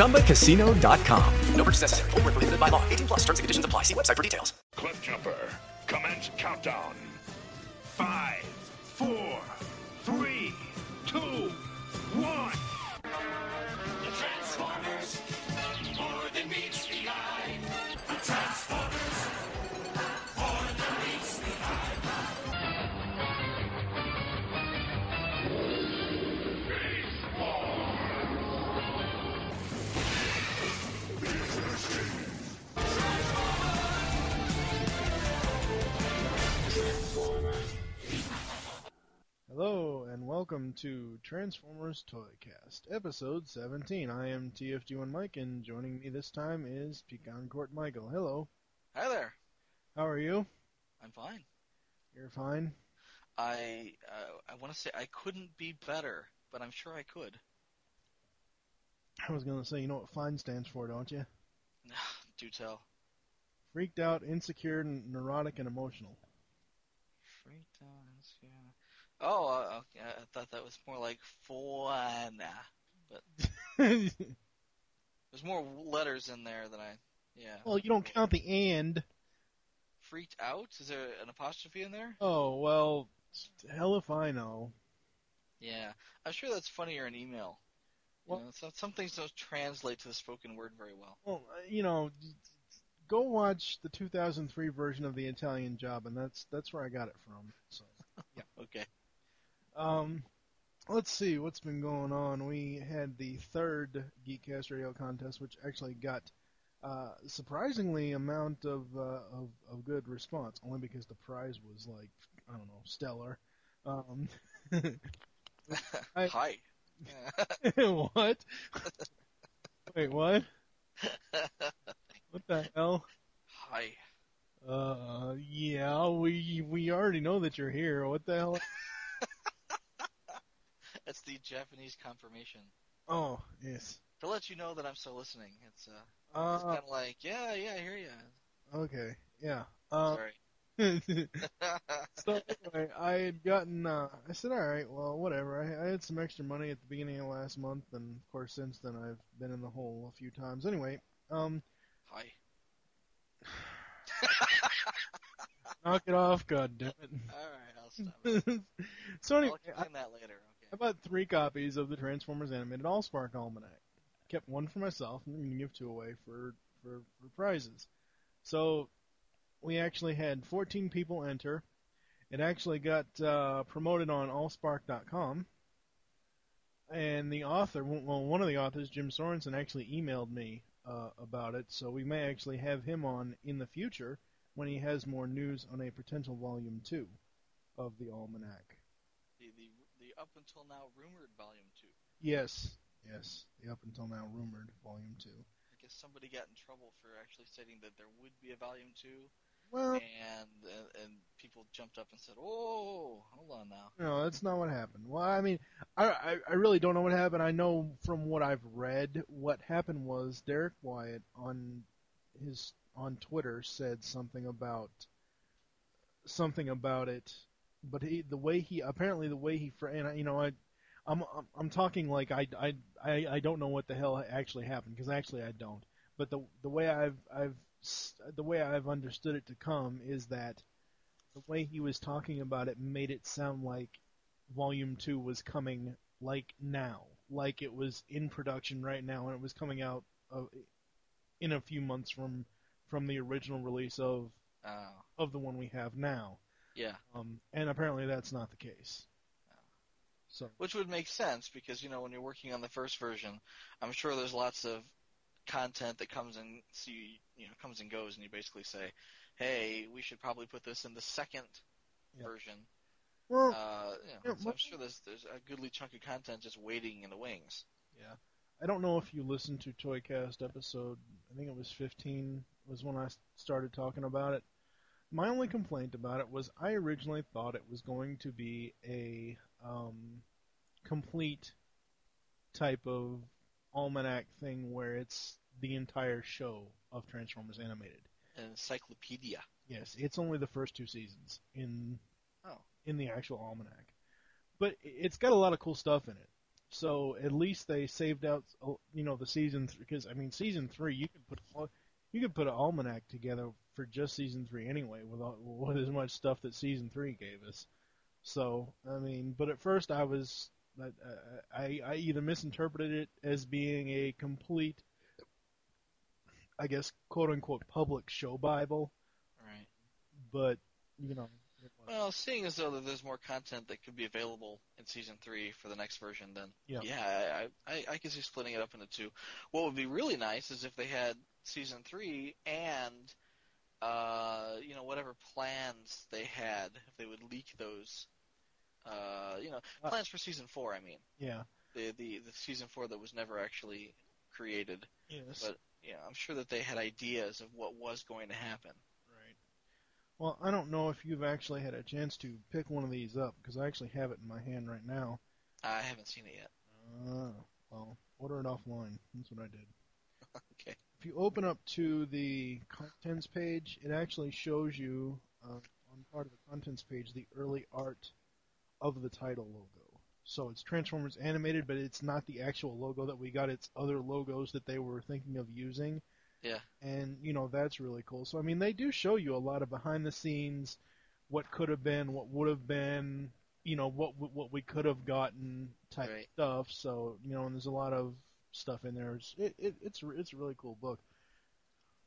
ChumbaCasino.com. No purchase necessary. Full prohibited by law. 18 plus terms and conditions apply. See website for details. Cliffjumper. Commence countdown. Five, four, three, two, Hello and welcome to Transformers Toycast, episode 17. I am TFG1 Mike, and joining me this time is Pecan Court Michael. Hello. Hi there. How are you? I'm fine. You're fine. I uh, I want to say I couldn't be better, but I'm sure I could. I was gonna say, you know what FINE stands for, don't you? Do tell. Freaked out, insecure, neurotic, and emotional. Freaked out. Oh, uh, okay. I thought that was more like fun, but there's more letters in there than I. Yeah. well, you don't count the and. Freaked out? Is there an apostrophe in there? Oh well, hell if I know. Yeah. I'm sure that's funnier in email. You Well- know, so, some things don't translate to the spoken word very well. Well, uh, you know, go watch the 2003 version of the Italian Job, and that's that's where I got it from. So. Yeah. okay. Um, let's see what's been going on. We had the third Geekcast Radio contest, which actually got uh, surprisingly amount of, uh, of of good response. Only because the prize was like I don't know stellar. Um, I- Hi. what? Wait, what? What the hell? Hi. Uh, yeah, we we already know that you're here. What the hell? That's the Japanese confirmation. Oh, yes. To let you know that I'm still listening. It's uh, it's Uh, kind of like, yeah, yeah, I hear you. okay, yeah. Uh, Sorry. so anyway, I had gotten. Uh, I said, all right, well, whatever. I, I had some extra money at the beginning of last month, and of course, since then, I've been in the hole a few times. Anyway, um, Hi. knock it off, god damn it. All right, I'll stop. so anyway, I'll explain that later. I bought three copies of the Transformers Animated Allspark Almanac. Kept one for myself, and I'm give two away for, for, for prizes. So, we actually had 14 people enter. It actually got uh, promoted on allspark.com. And the author, well, one of the authors, Jim Sorenson, actually emailed me uh, about it, so we may actually have him on in the future when he has more news on a potential volume 2 of the Almanac. Up until now rumored volume two. Yes, yes, the up until now rumored volume two. I guess somebody got in trouble for actually stating that there would be a volume two, Well, and and, and people jumped up and said, "Oh, hold on now." no, that's not what happened. Well, I mean, I, I I really don't know what happened. I know from what I've read, what happened was Derrick Wyatt on his on Twitter said something about something about it, but he the way he apparently the way he and I, you know I. I'm, I'm talking like I, I, I, I don't know what the hell actually happened because actually I don't. But the the way I've I've the way I've understood it to come is that the way he was talking about it made it sound like Volume Two was coming like now, like it was in production right now, and it was coming out uh, in a few months from from the original release of Oh, of the one we have now. Yeah. Um, and apparently that's not the case. So Which would make sense because you know when you're working on the first version, I'm sure there's lots of content that comes and see you know comes and goes, and you basically say, "Hey, we should probably put this in the second Yeah. version." well, Uh, you know, Yeah, so I'm sure there's there's a goodly chunk of content just waiting in the wings. yeah. I don't know if you listened to Toycast episode. I think it was 15 was when I started talking about it. My only complaint about it was I originally thought it was going to be a um, complete type of almanac thing where it's the entire show of Transformers animated. An encyclopedia. Yes, it's only the first two seasons in Oh. in the actual almanac, but it's got a lot of cool stuff in it. So at least they saved out, uh, you know, the season because I mean, season three you can put all- you could put an almanac together for just season three anyway, with all, with as much stuff that season three gave us. So I mean, but at first I was I, I, I either misinterpreted it as being a complete, I guess, quote unquote, public show bible, Right. but you know, Well, seeing as though that there's more content that could be available in season three for the next version, then Yeah. I, I, I, I can see splitting it up into two. What would be really nice is if they had season three and, uh, you know, whatever plans they had, if they would leak those, uh, you know, Uh, plans for season four. I mean, yeah, the the the season four that was never actually created. yes, But you know, I'm sure that they had ideas of what was going to happen. right. Well, I don't know if you've actually had a chance to pick one of these up because I actually have it in my hand right now. I haven't seen it yet. Uh, well, order it offline. That's what I did. Okay. If you open up to the contents page, it actually shows you uh, on part of the contents page the early art of the title logo. So it's Transformers animated, but it's not the actual logo that we got. It's other logos that they were thinking of using. Yeah. And you know that's really cool. So I mean, they do show you a lot of behind the scenes, what could have been, what would have been, you know, what what we could have gotten type Right. stuff. So you know, and there's a lot of stuff in there. It's it, it, it's it's a really cool book.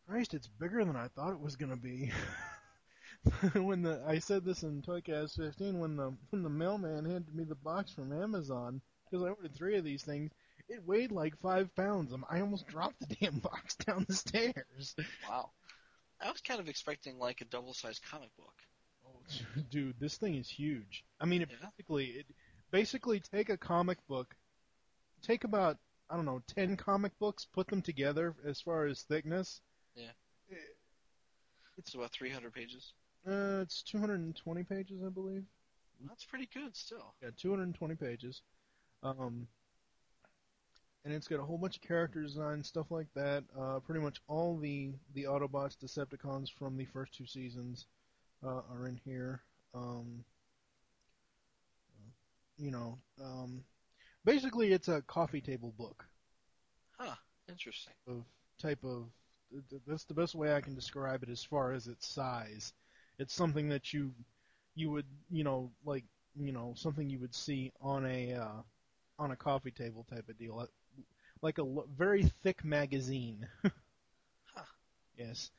Christ, it's bigger than I thought it was gonna be. when the I said this in Toycast 15 when the when the mailman handed me the box from Amazon because I ordered three of these things. It weighed like five pounds. I almost dropped the damn box down the stairs. Wow. I was kind of expecting like a double-sized comic book. Oh, dude, this thing is huge. I mean, it Yeah. basically it basically take a comic book, take about I don't know ten comic books, put them together as far as thickness. Yeah. It- It's about 300 pages. Uh, it's 220 pages, I believe. That's pretty good still. Yeah, 220 pages. Um, and it's got a whole bunch of character design, stuff like that. Uh, pretty much all the the Autobots, Decepticons from the first two seasons uh, are in here. Um, you know, um, basically it's a coffee table book Huh. Interesting. of type of. th- th- That's the best way I can describe it as far as its size. It's something that you you would you know like you know something you would see on a uh, on a coffee table type of deal, like a l- very thick magazine. Huh. Yes.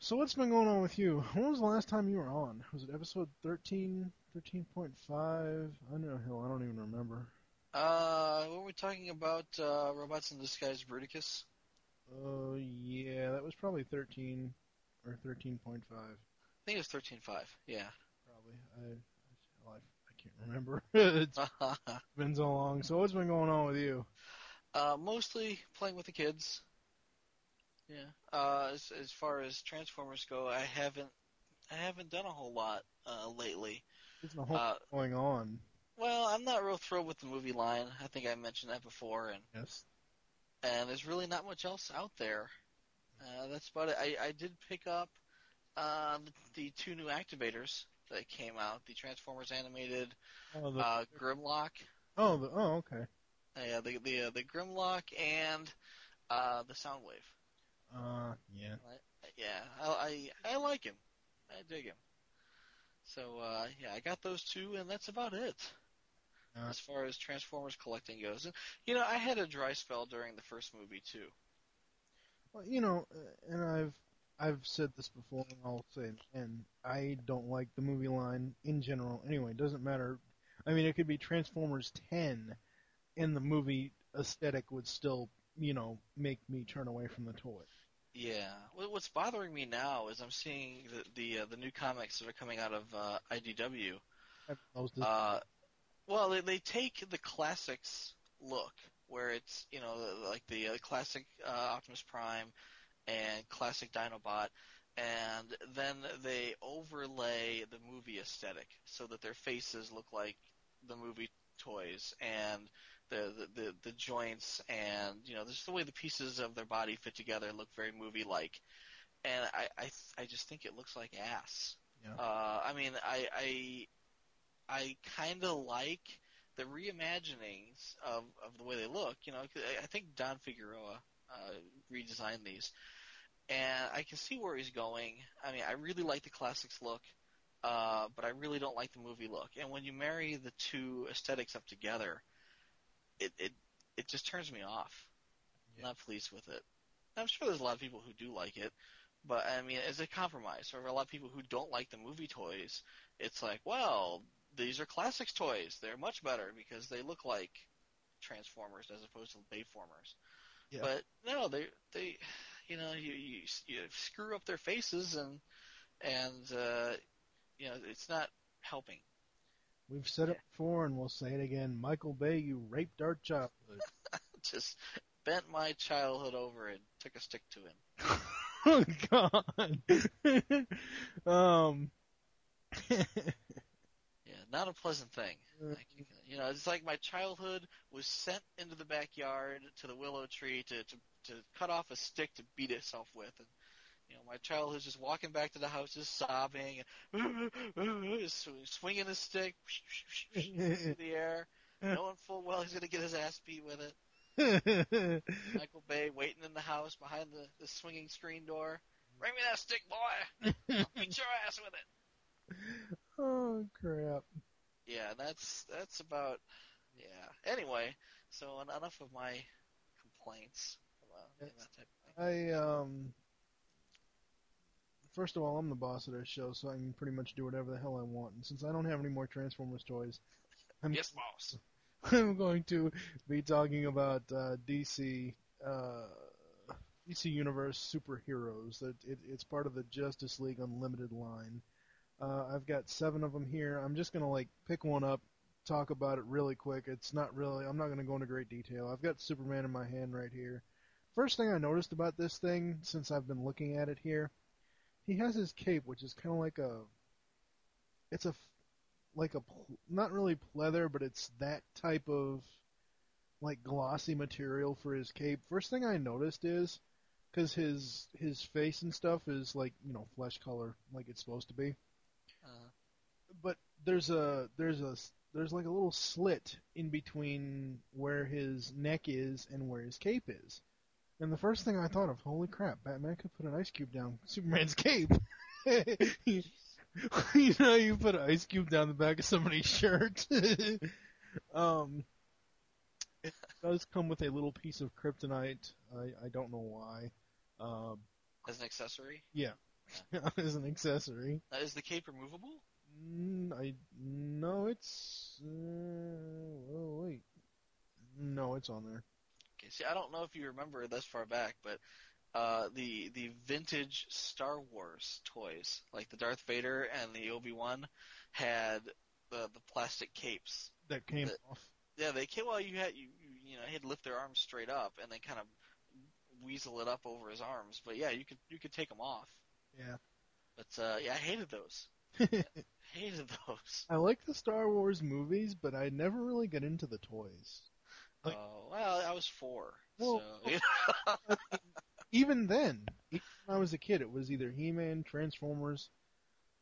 So what's been going on with you? When was the last time you were on? Was it episode 13, 13.5? I don't know, hell, I don't even remember. Uh, were we talking about uh, robots in disguise, Bruticus? Oh yeah, that was probably 13 or 13.5. I think it was 13.5. Yeah. Probably. I, I, I can't remember. it's been so long. So what's been going on with you? uh, mostly playing with the kids. Yeah. Uh, as as far as Transformers go, I haven't I haven't done a whole lot uh, lately. There's a whole Uh, lot going on. Well, I'm not real thrilled with the movie line. I think I mentioned that before, and Yes. and there's really not much else out there. Uh, that's about it. I, I did pick up uh, the, the two new activators that came out: the Transformers animated Oh, the, uh, Grimlock, oh, the, oh, okay. uh, yeah, the the uh, the Grimlock, and uh, the Soundwave. Uh, yeah. Yeah, I, I I like him. I dig him. So uh, yeah, I got those two, and that's about it as far as Transformers collecting goes. And you know, I had a dry spell during the first movie too. well, you know, and I've I've said this before, and I'll say it again. I don't like the movie line in general. Anyway, it doesn't matter. I mean, it could be Transformers 10, and the movie aesthetic would still, you know, make me turn away from the toy. Yeah. What- What's bothering me now is I'm seeing the the, uh, the new comics that are coming out of uh, IDW. Uh, well, they, they take the classics look, where it's you know the- like the uh, classic uh, Optimus Prime and classic Dinobot, and then they overlay the movie aesthetic so that their faces look like the movie toys and the the, the, the joints and you know just the way the pieces of their body fit together look very movie like and I, I I just think it looks like ass. Yeah. Uh, I mean I I I kind of like the reimaginings of, of the way they look. You know, I- think Don Figueroa uh, redesigned these, and I can see where he's going. I mean, I really like the classics look, uh, but I really don't like the movie look. And when you marry the two aesthetics up together, it it it just turns me off. I'm not pleased with it. I'm sure there's a lot of people who do like it, but I mean, as a compromise, for a lot of people who don't like the movie toys, it's like, well, these are classics toys. They're much better because they look like Transformers as opposed to Bayformers. Yeah. But no, they they, you know, you, you you screw up their faces and and uh, you know it's not helping. We've said it before, and we'll say it again. Michael Bay, you raped our childhood. Just bent my childhood over and took a stick to him. oh God. um. Not a pleasant thing. Mm-hmm. Like, you know, it's like my childhood was sent into the backyard to the willow tree to, to, to cut off a stick to beat itself with. And, you know, my childhood's just walking back to the house just sobbing and swinging his stick through the air, knowing full well he's going to get his ass beat with it. Michael Bay waiting in the house behind the, the swinging screen door. Bring me that stick, boy! I'll beat your ass with it! Oh crap. Yeah, that's that's about yeah. Anyway, so enough of my complaints about that type of thing. I um. First of all, I'm the boss of this show, so I can pretty much do whatever the hell I want. And since I don't have any more Transformers toys, I'm Yes, boss. I'm going to be talking about uh, DC uh, DC Universe superheroes. That it, it's part of the Justice League Unlimited line. Uh, I've got seven of them here. I'm just gonna like pick one up, talk about it really quick. It's not really. I'm not gonna go into great detail. I've got Superman in my hand right here. First thing I noticed about this thing, since I've been looking at it here, he has his cape, which is kind of like a. It's a like a not really pleather, but it's that type of like glossy material for his cape. First thing I noticed is because his his face and stuff is like you know flesh color, like it's supposed to be. Uh, But there's a there's a there's like a little slit in between where his neck is and where his cape is. And the first thing I thought of, holy crap, Batman could put an ice cube down Superman's cape. you know, you put an ice cube down the back of somebody's shirt. um, it does come with a little piece of kryptonite. I, I don't know why. Um, as an accessory, yeah, as an accessory. now, is the cape removable? Mm, I no, it's. Uh, oh wait, no, it's on there. Okay, see, I don't know if you remember this far back, but uh, the the vintage Star Wars toys, like the Darth Vader and the Obi Wan, had the the plastic capes. That came The- off. Yeah, they came. Well, you had you you, you know he'd lift their arms straight up and then kind of weasel it up over his arms. But yeah, you could you could take them off. Yeah. But uh, yeah, I hated those. hated those. I like the Star Wars movies, but I never really get into the toys. Like- oh well, I was four. Well, so you know. Even then, even when I was a kid, it was either He-Man, Transformers.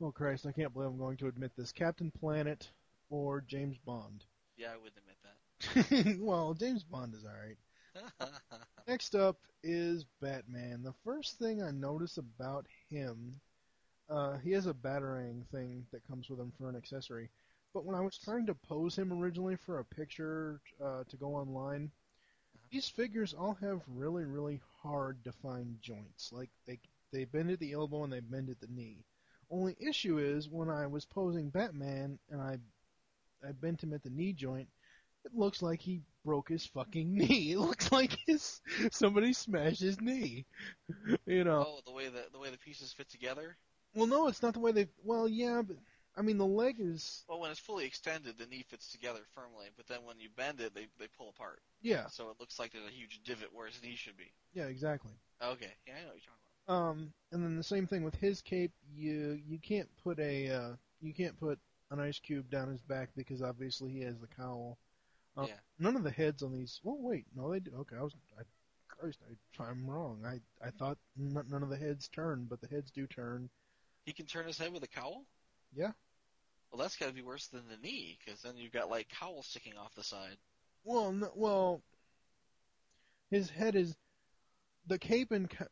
Oh Christ, I can't believe I'm going to admit this. Captain Planet or James Bond. yeah, I would admit that. well, James Bond is alright. Next up is Batman. The first thing I notice about him, uh, he has a batarang thing that comes with him for an accessory. But when I was trying to pose him originally for a picture uh, to go online, these figures all have really, really hard defined joints. Like they they bend at the elbow and they bend at the knee. Only issue is when I was posing Batman and I I bent him at the knee joint, it looks like he broke his fucking knee. It looks like his somebody smashed his knee. You know. Oh, the way the the way the pieces fit together. Well, no, it's not the way they. Well, yeah, but I mean the leg is. Well, when it's fully extended, the knee fits together firmly, but then when you bend it, they they pull apart. Yeah, So it looks like there's a huge divot where his knee should be. yeah, exactly. Okay, yeah, I know what you're talking about. Um, and then the same thing with his cape. You you can't put a uh, you can't put an ice cube down his back because obviously he has the cowl. Uh, Yeah. None of the heads on these. Well, wait, no, they do. Okay, I was. I, Christ, I, I'm wrong. I I thought n- none of the heads turn, but the heads do turn. He can turn his head with a cowl. Yeah. Well, that's got to be worse than the knee, because then you've got like cowl sticking off the side. Well, no, well, his head is the cape and co-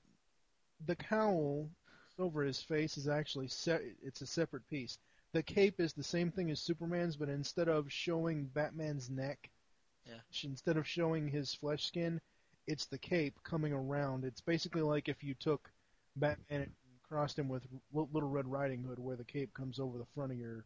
the cowl over his face is actually se- it's a separate piece. The cape is the same thing as Superman's, but instead of showing Batman's neck, Yeah. instead of showing his flesh skin, it's the cape coming around. It's basically like if you took Batman and crossed him with Little Red Riding Hood, where the cape comes over the front of your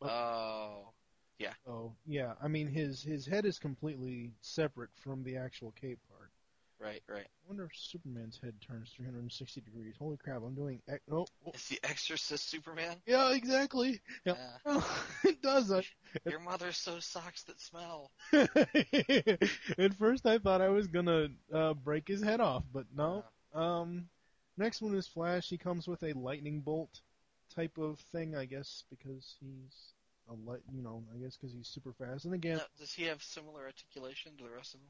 Oh, yeah. Oh yeah, I mean his his head is completely separate from the actual cape part. right, right. I wonder if Superman's head turns 360 degrees. Holy crap! I'm doing. ec- Oh, oh, It's the Exorcist Superman. yeah, exactly. Yeah, Yeah. it does. I, Your mother sews socks that smell. At first, I thought I was gonna uh, break his head off, but no. Um, next one is Flash. He comes with a lightning bolt type of thing, I guess, because he's a light. You know, I guess because he's super fast. And again, Now, does he have similar articulation to the rest of them?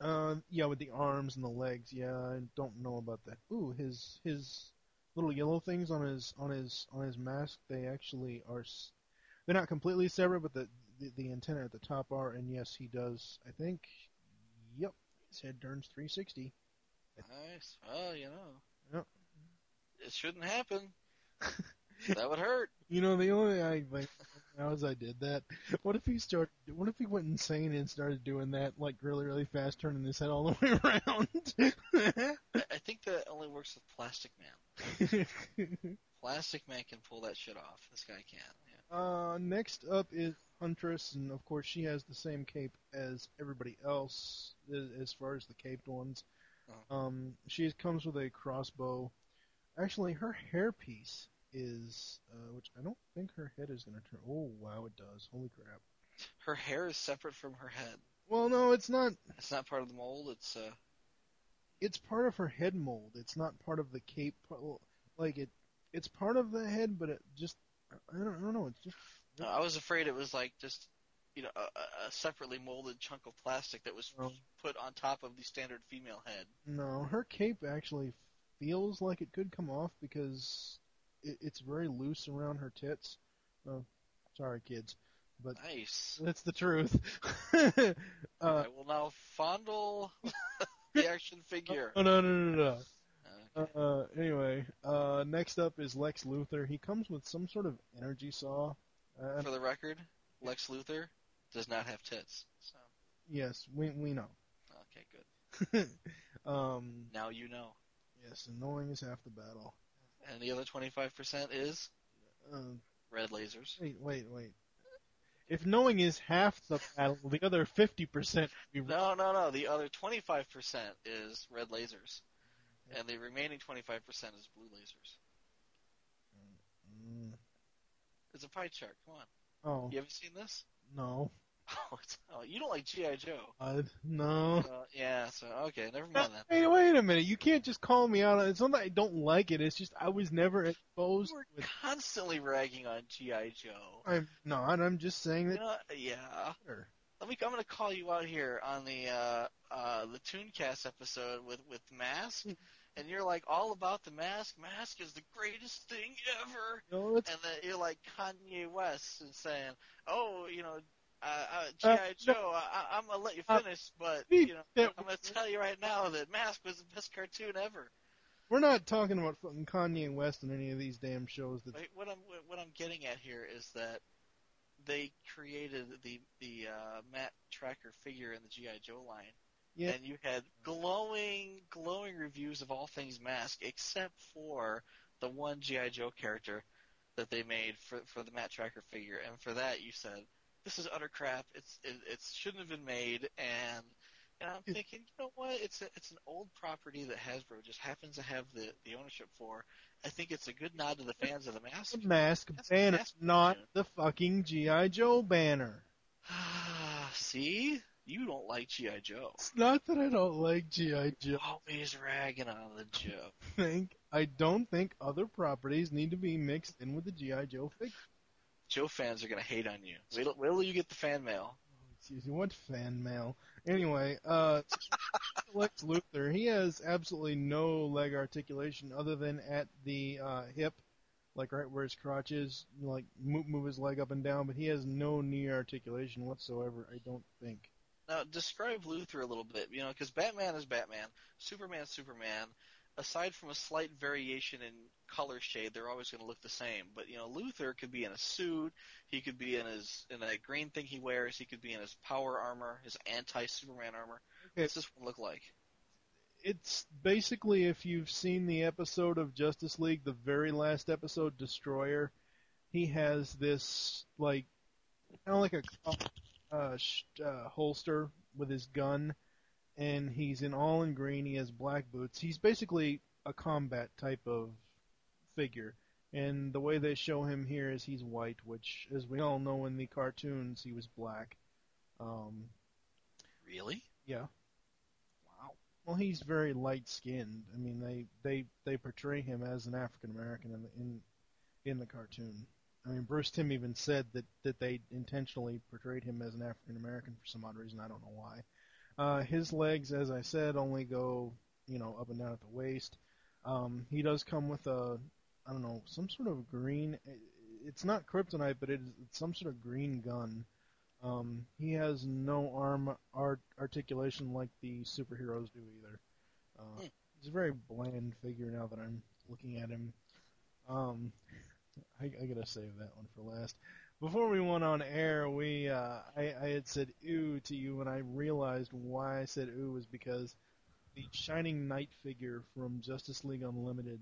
Uh, yeah, with the arms and the legs. Yeah, I don't know about that. Ooh, his his little yellow things on his on his on his mask. They actually are. They're not completely separate, but the the, the antenna at the top are. And yes, he does. I think. Yep, his head turns 360. Nice. Well, you know. Yep. It shouldn't happen. that would hurt. You know, the only thing I like now is I did that. What if he started? What if he went insane and started doing that like really really fast, turning his head all the way around? I, I think that only works with Plastic Man. Plastic Man can pull that shit off. This guy can't. Yeah. Uh, next up is Huntress, and of course she has the same cape as everybody else as far as the caped ones. Uh-huh. Um, she comes with a crossbow. Actually, her hairpiece is, uh, which I don't think her head is going to turn. Oh wow, it does! Holy crap! Her hair is separate from her head. Well, no, it's not. It's not part of the mold. It's uh. It's part of her head mold. It's not part of the cape. Like it, it's part of the head, but it just. I don't, I don't know. It's just. No, I was afraid it was like just, you know, a, a- separately molded chunk of plastic that was Oh. put on top of the standard female head. No, her cape actually feels like it could come off because it, it's very loose around her tits. Oh, sorry, kids, but Nice. that's the truth. uh, I will now fondle the action figure. oh no, no, no, no. Okay. Uh, anyway, uh, next up is Lex Luthor. He comes with some sort of energy saw. Uh, For the record, Lex Luthor does not have tits. So, yes, we we know. okay, good. um, Now you know. yes, and knowing is half the battle. And the other 25% is Uh, red lasers. wait, wait, wait. If knowing is half the battle, the other fifty percent No, no, no. The other 25% is red lasers. And the remaining 25% is blue lasers. Mm, It's a pie chart. Come on. Oh You haven't seen this? no, Oh, you don't like G.I. Joe. uh, no. Uh, yeah, so, okay, never mind that. Hey, wait a minute! You can't just call me out on It's not that I don't like it. It's just I was never exposed You were with. constantly ragging on G.I. Joe. I'm not. I'm just saying that. yeah. Sure. Let me. I'm going to call you out here on the uh, uh, the Tooncast episode with with Mask, and you're like all about the Mask. Mask is the greatest thing ever. No, And then you're like Kanye West and saying, "Oh, you know, uh, uh, GI Joe, I, I'm gonna let you uh, finish, but you know, I'm gonna tell you right now that Mask was the best cartoon ever." we're not talking about fucking Kanye West in any of these damn shows. That Wait, what I'm what I'm getting at here is that they created the the uh, Matt Trakker figure in the GI Joe line Yeah. and you had glowing, glowing reviews of all things Mask, except for the one GI Joe character that they made for for the Matt Trakker figure, and for that you said this is utter crap. It's it, it shouldn't have been made, and and I'm thinking, you know what? It's a, it's an old property that Hasbro just happens to have the the ownership for. I think it's a good nod to the fans of the Mask. The mask That's banner, mask not version. the fucking GI Joe banner. See, you don't like GI Joe. It's not that I don't like GI Joe. Always ragging on the Joe. think I don't think other properties need to be mixed in with the GI Joe figure. Joe fans are gonna hate on you. Wait, wait till you get the fan mail. Excuse me, what fan mail? Anyway, uh, Lex Luthor, he has absolutely no leg articulation other than at the uh, hip, like right where his crotch is, like move, move his leg up and down, but he has no knee articulation whatsoever. I don't think. Now, describe Luthor a little bit, you know, because Batman is Batman, Superman's Superman. Aside from a slight variation in color shade, they're always going to look the same. But you know, Luthor could be in a suit. He could be in his in that green thing he wears. He could be in his power armor, his anti-Superman armor. Okay. What's this one look like? It's basically if you've seen the episode of Justice League, the very last episode, Destroyer, he has this like kind of like a uh, sh- uh, holster with his gun, and he's in all in green. He has black boots. He's basically a combat type of figure. And the way they show him here is he's white, which, as we all know in the cartoons, he was black. Um, Really? yeah. Wow. Well, he's very light skinned. I mean, they they they portray him as an African American in the in in the cartoon. I mean, Bruce Timm even said that that they intentionally portrayed him as an African American for some odd reason. I don't know why. Uh, his legs, as I said, only go you know up and down at the waist. Um, he does come with a I don't know some sort of green. It's not kryptonite, but it is it's some sort of green gun. Um, he has no arm art articulation like the superheroes do either. Uh, Hmm. He's a very bland figure now that I'm looking at him. Um, I, I gotta save that one for last. Before we went on air, we uh, I, I had said ooh to you, and I realized why I said ooh was because the Shining Knight figure from Justice League Unlimited.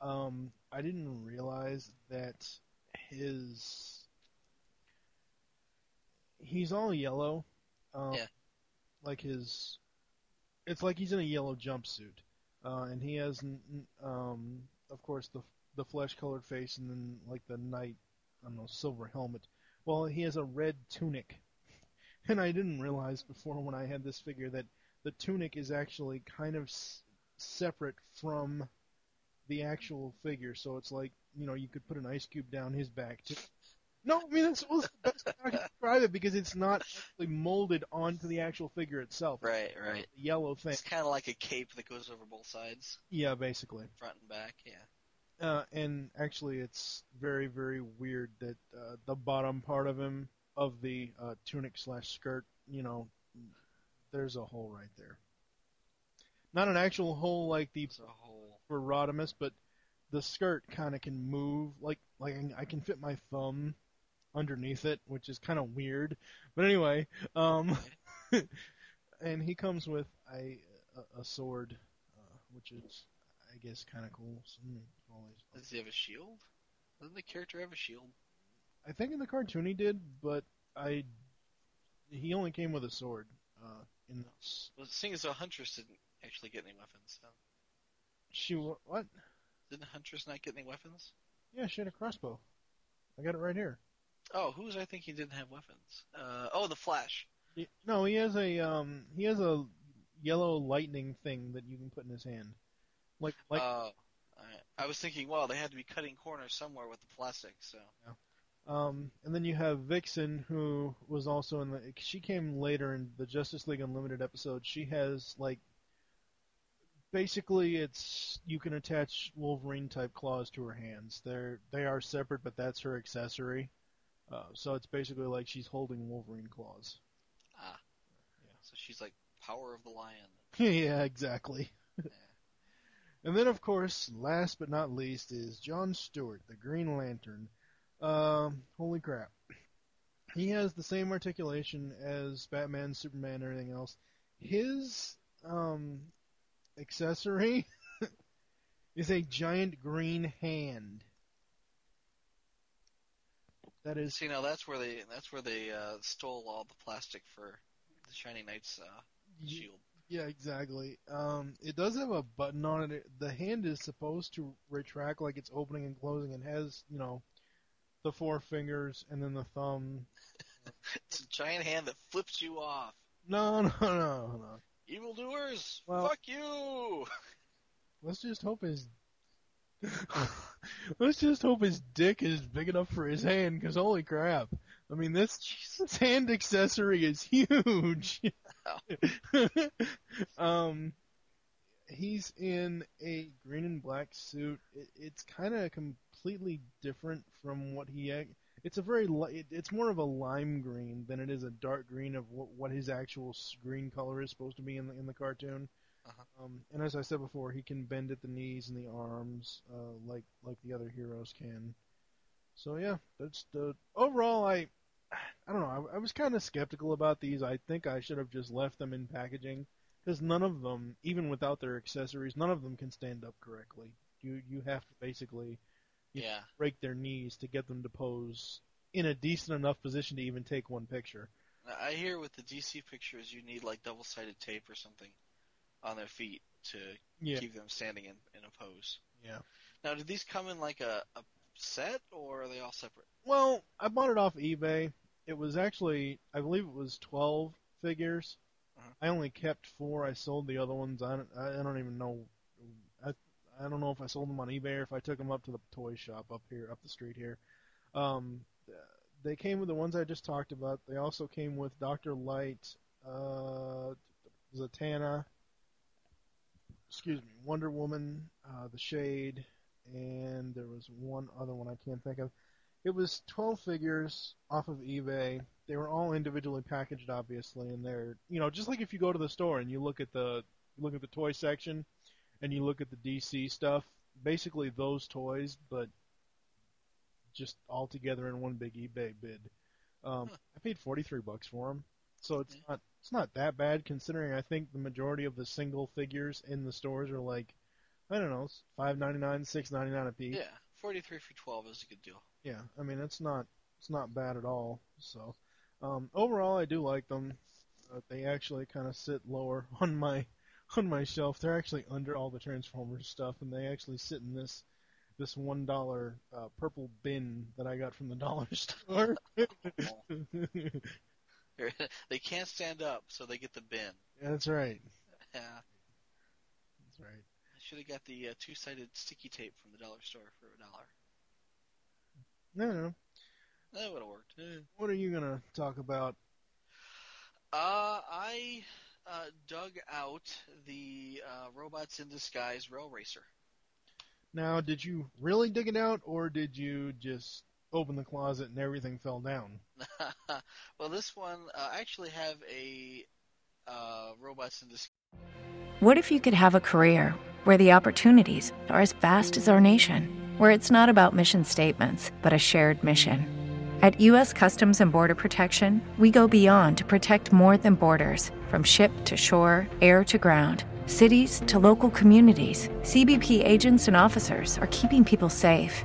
Um, I didn't realize that his he's all yellow. Um, Yeah. Like his, it's like he's in a yellow jumpsuit, uh, and he has, um, of course, the the flesh-colored face, and then like the knight, I don't know, silver helmet. Well, he has a red tunic, and I didn't realize before when I had this figure that the tunic is actually kind of s- separate from the actual figure. So it's like you know you could put an ice cube down his back too. No, I mean that's that's the best way I can describe it because it's not actually molded onto the actual figure itself. Right, right. The yellow thing. It's kind of like a cape that goes over both sides, Yeah, basically. front and back. Yeah. Uh, and actually, it's very, very weird that uh, the bottom part of him, of the uh, tunic slash skirt, you know, there's a hole right there. Not an actual hole like the It's a whole. for Rodimus, but the skirt kind of can move, like like I can- fit my thumb underneath it, which is kind of weird. But anyway, um, and he comes with a a, a sword, uh, which is I guess kind of cool. So, hmm, always, Does he have a shield? Doesn't the character have a shield? I think in the cartoon he did, but I he only came with a sword. Uh, in this. Well, seeing as though Huntress didn't actually get any weapons, so She what? didn't the Huntress not get any weapons? Yeah, she had a crossbow. I got it right here. Oh, who was I thinking didn't have weapons? Uh, oh, the Flash. He- No, he has a um he has a yellow lightning thing that you can put in his hand. Like like Oh, alright. I was thinking, well, they had to be cutting corners somewhere with the plastic, so. um and then you have Vixen who was also in the she came later in the Justice League Unlimited episode. She has like basically it's you can attach Wolverine type claws to her hands. They're they are separate but that's her accessory. Uh, so it's basically like she's holding Wolverine claws. Ah. Yeah. So she's like power of the lion. yeah, exactly. And then, of course, last but not least, is John Stewart, the Green Lantern. Um, holy crap. He has the same articulation as Batman, Superman, and everything else. his um accessory is a giant green hand. That is See, now that's where they that's where they uh, stole all the plastic for the Shining Knights uh, shield. Yeah, exactly. Um, it does have a button on it. The hand is supposed to retract like it's opening and closing, and has you know the four fingers and then the thumb. It's a giant hand that flips you off. No, no, no, no. Evildoers, Well- fuck you! Let's just hope his. Let's just hope his dick is big enough for his hand, because holy crap! I mean, this this hand accessory is huge. um, he's in a green and black suit. It, it's kind of completely different from what he. It's a very. li- it- It's more of a lime green than it is a dark green of what, what his actual green color is supposed to be in the in the cartoon. Uh-huh. Um, and as I said before, he can bend at the knees and the arms, uh, like like the other heroes can. So yeah, that's the overall. I I don't know. I, I was kind of skeptical about these. I think I should have just left them in packaging because none of them, even without their accessories, none of them can stand up correctly. You you have to basically Yeah. break their knees to get them to pose in a decent enough position to even take one picture. I hear with the DC pictures, you need like double-sided tape or something on their feet to Yeah. keep them standing in, in a pose. Yeah. Now, did these come in like a, a set, or are they all separate? Well, I bought it off eBay. It was actually, I believe it was 12 figures. Uh-huh. I only kept four. I sold the other ones. I don't, I don't even know. I, I don't know if I sold them on eBay or if I took them up to the toy shop up here, up the street here. Um, they came with the ones I just talked about. They also came with Dr. Light, uh, Zatanna, excuse me, Wonder Woman, uh, The Shade, and there was one other one I can't think of. It was 12 figures off of eBay. They were all individually packaged, obviously, and they're, you know, just like if you go to the store and you look at the look at the toy section and you look at the DC stuff, basically those toys, but just all together in one big eBay bid. Um, I paid 43 bucks for them, so it's not it's not that bad considering I think the majority of the single figures in the stores are like I don't know, 5.99, 6.99 a piece. Yeah, 43 for 12 is a good deal. Yeah, I mean it's not it's not bad at all. So um, overall, I do like them. Uh, they actually kind of sit lower on my on my shelf. They're actually under all the Transformers stuff, and they actually sit in this this one dollar uh, purple bin that I got from the dollar store. They're- can't stand up, so they get the bin. Yeah, that's right. Yeah, That's right. I should have got the uh, two-sided sticky tape from the dollar store for a dollar. No, no. That would have worked. What are you gonna talk about? Uh, I uh, dug out the uh, Robots in Disguise Rail Racer. Now, did you really dig it out, or did you just open the closet and everything fell down? well, this one uh, I actually have a uh, Robots in Disguise. What if you could have a career where the opportunities are as vast as our nation, where it's not about mission statements, but a shared mission? At U.S. Customs and Border Protection, we go beyond to protect more than borders from ship to shore, air to ground, cities to local communities. CBP agents and officers are keeping people safe.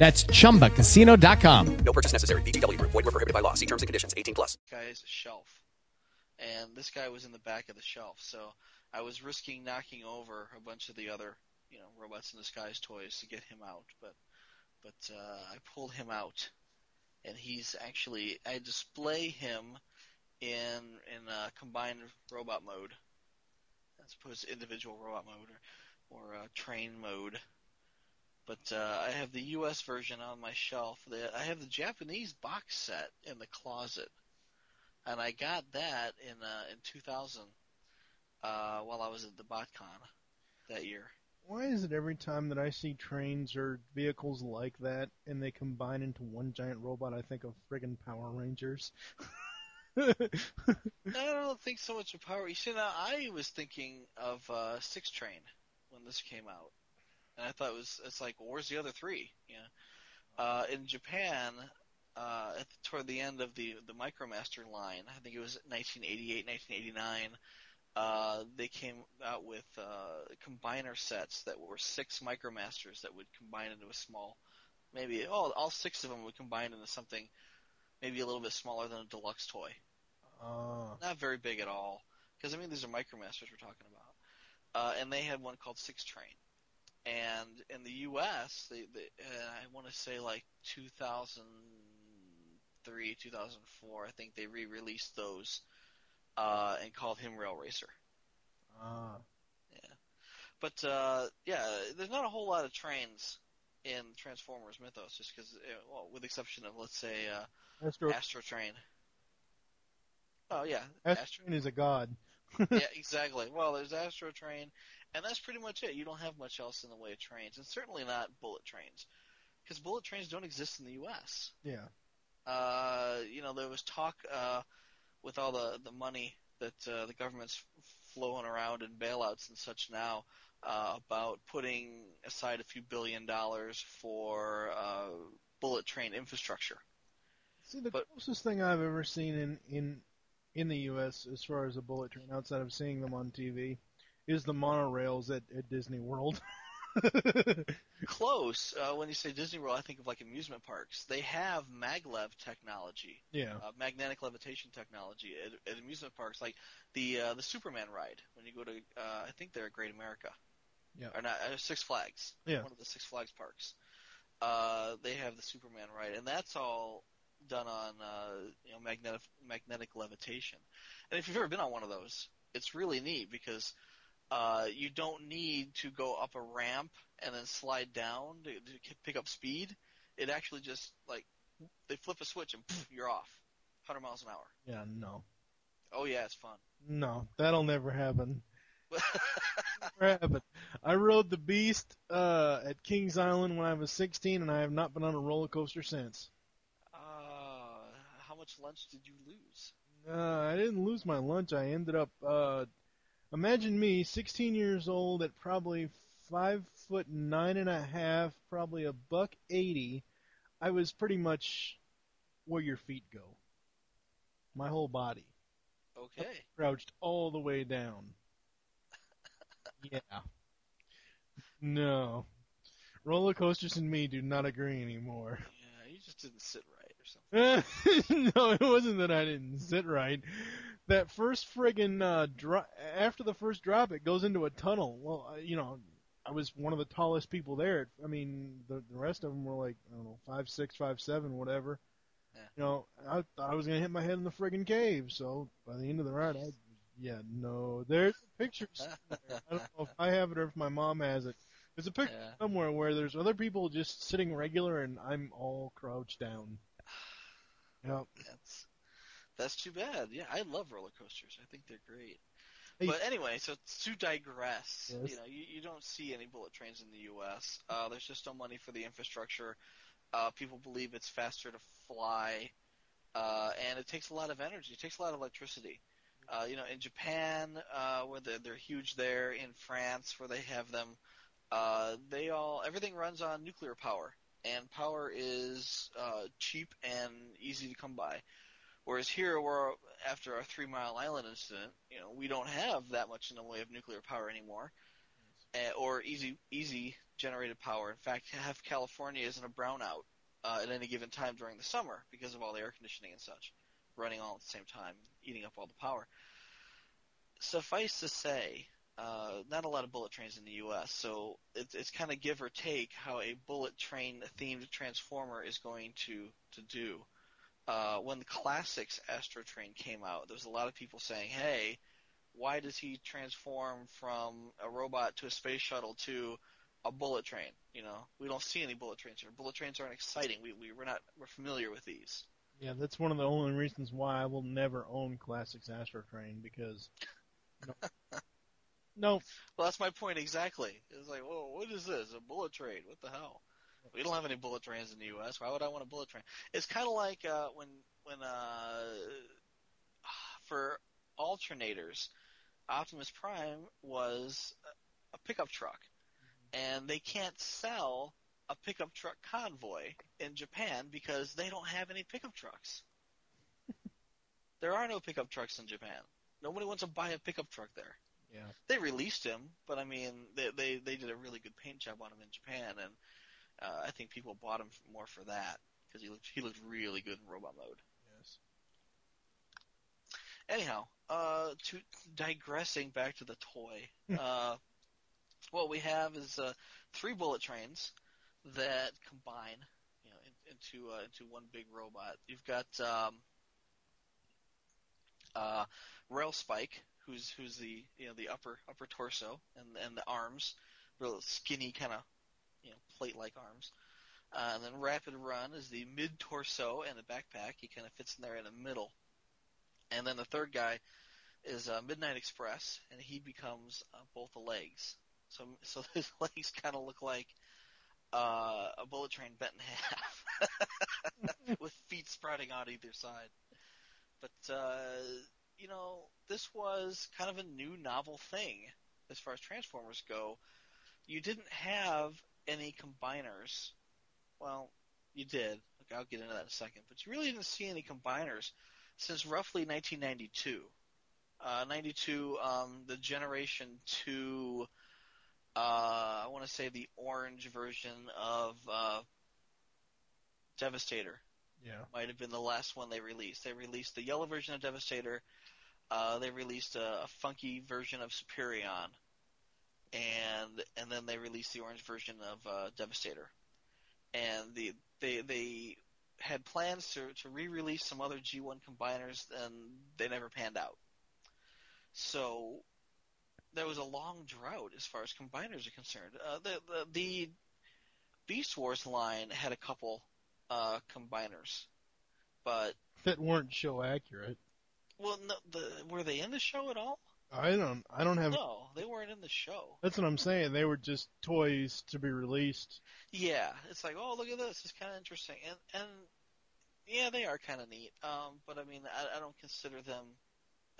That's chumbacasino.com. No purchase necessary. VGW Group. Void were prohibited by law. See terms and conditions. 18 plus. This guy's shelf, and this guy was in the back of the shelf. So I was risking knocking over a bunch of the other, you know, robots in disguise toys to get him out. But but uh, I pulled him out, and he's actually I display him in in uh, combined robot mode, as opposed to individual robot mode or or uh, train mode. But uh, I have the U.S. version on my shelf. The, I have the Japanese box set in the closet, and I got that in uh, in 2000 uh, while I was at the BotCon that year. Why is it every time that I see trains or vehicles like that and they combine into one giant robot, I think of friggin' Power Rangers? I don't think so much of Power. You see, now I was thinking of uh, Six Train when this came out, and I thought it was it's like, well, where's the other three? You know, uh, in Japan, uh, at the, toward the end of the the MicroMaster line, I think it was 1988, 1989. Uh, they came out with uh, combiner sets that were six MicroMasters that would combine into a small, maybe all all six of them would combine into something maybe a little bit smaller than a deluxe toy. Uh, Not very big at all, because I mean these are MicroMasters we're talking about. Uh, and they had one called Six Train, and in the U.S. they, they uh, I want to say like 2003, 2004, I think they re-released those uh, and called him Rail Racer. uh, Yeah, but uh, yeah, there's not a whole lot of trains in Transformers Mythos, just because, well, with the exception of let's say uh, Astro, Astrotrain. Oh yeah, Astro Train is a god. yeah, exactly. Well, there's Astrotrain, and that's pretty much it. You don't have much else in the way of trains, and certainly not bullet trains, because bullet trains don't exist in the U.S. Yeah. Uh, you know, there was talk uh, with all the the money that uh, the government's flowing around in bailouts and such now uh, about putting aside a few billion dollars for uh, bullet train infrastructure. See, the But- closest thing I've ever seen in in in the U.S. as far as a bullet train, outside of seeing them on TV, is the monorails at, at Disney World. Close. Uh, when you say Disney World, I think of like amusement parks. They have maglev technology. yeah. uh, magnetic levitation technology at, at amusement parks, like the uh, the Superman ride when you go to uh, I think they're at Great America, Yeah. or not uh, Six Flags, Yeah. one of the Six Flags parks. Uh, they have the Superman ride, and that's all done on uh, you know magnetic magnetic levitation. And if you've ever been on one of those, it's really neat because uh, you don't need to go up a ramp and then slide down to, to pick up speed. It actually just like they flip a switch and poof, you're off, 100 miles an hour. Yeah. No. Oh yeah, it's fun. No, that'll never happen. Never happen. I rode the Beast uh, at Kings Island when I was 16, and I have not been on a roller coaster since. uh, how much lunch did you lose? Uh, I didn't lose my lunch. I ended up. Uh, imagine me, 16 years old, at probably five foot nine and a half, probably a buck eighty. I was pretty much where your feet go. My whole body Okay. crouched all the way down. Yeah. No. Roller coasters and me do not agree anymore. Yeah, you just didn't sit right or something. no, it wasn't that I didn't sit right. That first friggin' uh, dro- after the first drop, it goes into a tunnel. Well, you know, I was one of the tallest people there. I mean, the the rest of them were like I don't know, five six, five seven, whatever. Yeah. You know, I thought I was gonna hit my head in the friggin' cave. So by the end of the ride, I yeah, no, there's pictures. somewhere. I don't know if I have it or if my mom has it. There's a picture Yeah. somewhere where there's other people just sitting regular and I'm all crouched down. Yep. That's that's too bad. Yeah, I love roller coasters. I think they're great. Hey. But anyway, so to digress, Yes. you know, you, you don't see any bullet trains in the U.S. Uh, there's just no money for the infrastructure. Uh, people believe it's faster to fly, uh, and it takes a lot of energy. It takes a lot of electricity. Uh, you know, in Japan, uh, where they're, they're huge there, in France, where they have them, uh, they all everything runs on nuclear power, and power is uh, cheap and easy to come by. Whereas here, we're after our Three Mile Island incident, you know, we don't have that much in the way of nuclear power anymore, uh, or easy easy generated power. In fact, half California is in a brownout uh, at any given time during the summer because of all the air conditioning and such, running all at the same time, eating up all the power. Suffice to say, uh, not a lot of bullet trains in the U.S., so it's, it's kind of give or take how a bullet train themed transformer is going to to do. Uh, when the classics Astrotrain came out, there was a lot of people saying, "Hey, why does he transform from a robot to a space shuttle to a bullet train. You know, we don't see any bullet trains here. Bullet trains aren't exciting. We we we're not we're familiar with these. Yeah, that's one of the only reasons why I will never own Classics Astrotrain because. No. no. Well, that's my point exactly. It's like, whoa, what is this? A bullet train? What the hell? We don't have any bullet trains in the U.S. Why would I want a bullet train? It's kind of like uh, when when uh, for alternators, Optimus Prime was a pickup truck, and they can't sell a pickup truck convoy in Japan because they don't have any pickup trucks. there are no pickup trucks in Japan. Nobody wants to buy a pickup truck there. Yeah. They released him, but I mean, they they they did a really good paint job on him in Japan, and uh, I think people bought him more for that because he looked he looked really good in robot mode. Yes. Anyhow, uh, to digressing back to the toy, uh, what we have is uh, three bullet trains that combine, you know, in, into uh, into one big robot. You've got um, uh, Rail Spike, who's who's the you know the upper upper torso and and the arms, real skinny kind of you know plate like arms. Uh, and then Rapid Run is the mid torso and the backpack. He kind of fits in there in the middle. And then the third guy is uh, Midnight Express, and he becomes uh, both the legs. So so his legs kind of look like uh, a bullet train bent in half, with feet sprouting out either side. But uh, you know, this was kind of a new novel thing as far as Transformers go. You didn't have any combiners. Well, you did. Okay, I'll get into that in a second. But you really didn't see any combiners since roughly 1992. Uh, 92, um, the Generation 2, uh, I want to say the orange version of uh, Devastator Yeah. might have been the last one they released. They released the yellow version of Devastator. Uh, they released a, a funky version of Superion, and and then they released the orange version of uh, Devastator. And the they they had plans to to re-release some other G1 combiners, and they never panned out. So there was a long drought as far as combiners are concerned. Uh, the, the the Beast Wars line had a couple uh, combiners, but That weren't show accurate. well, no, the were they in the show at all? I don't. I don't have. No, they weren't in the show. That's what I'm saying. They were just toys to be released. Yeah, it's like, oh, look at this. It's kind of interesting, and and yeah, they are kind of neat. Um, but I mean, I, I don't consider them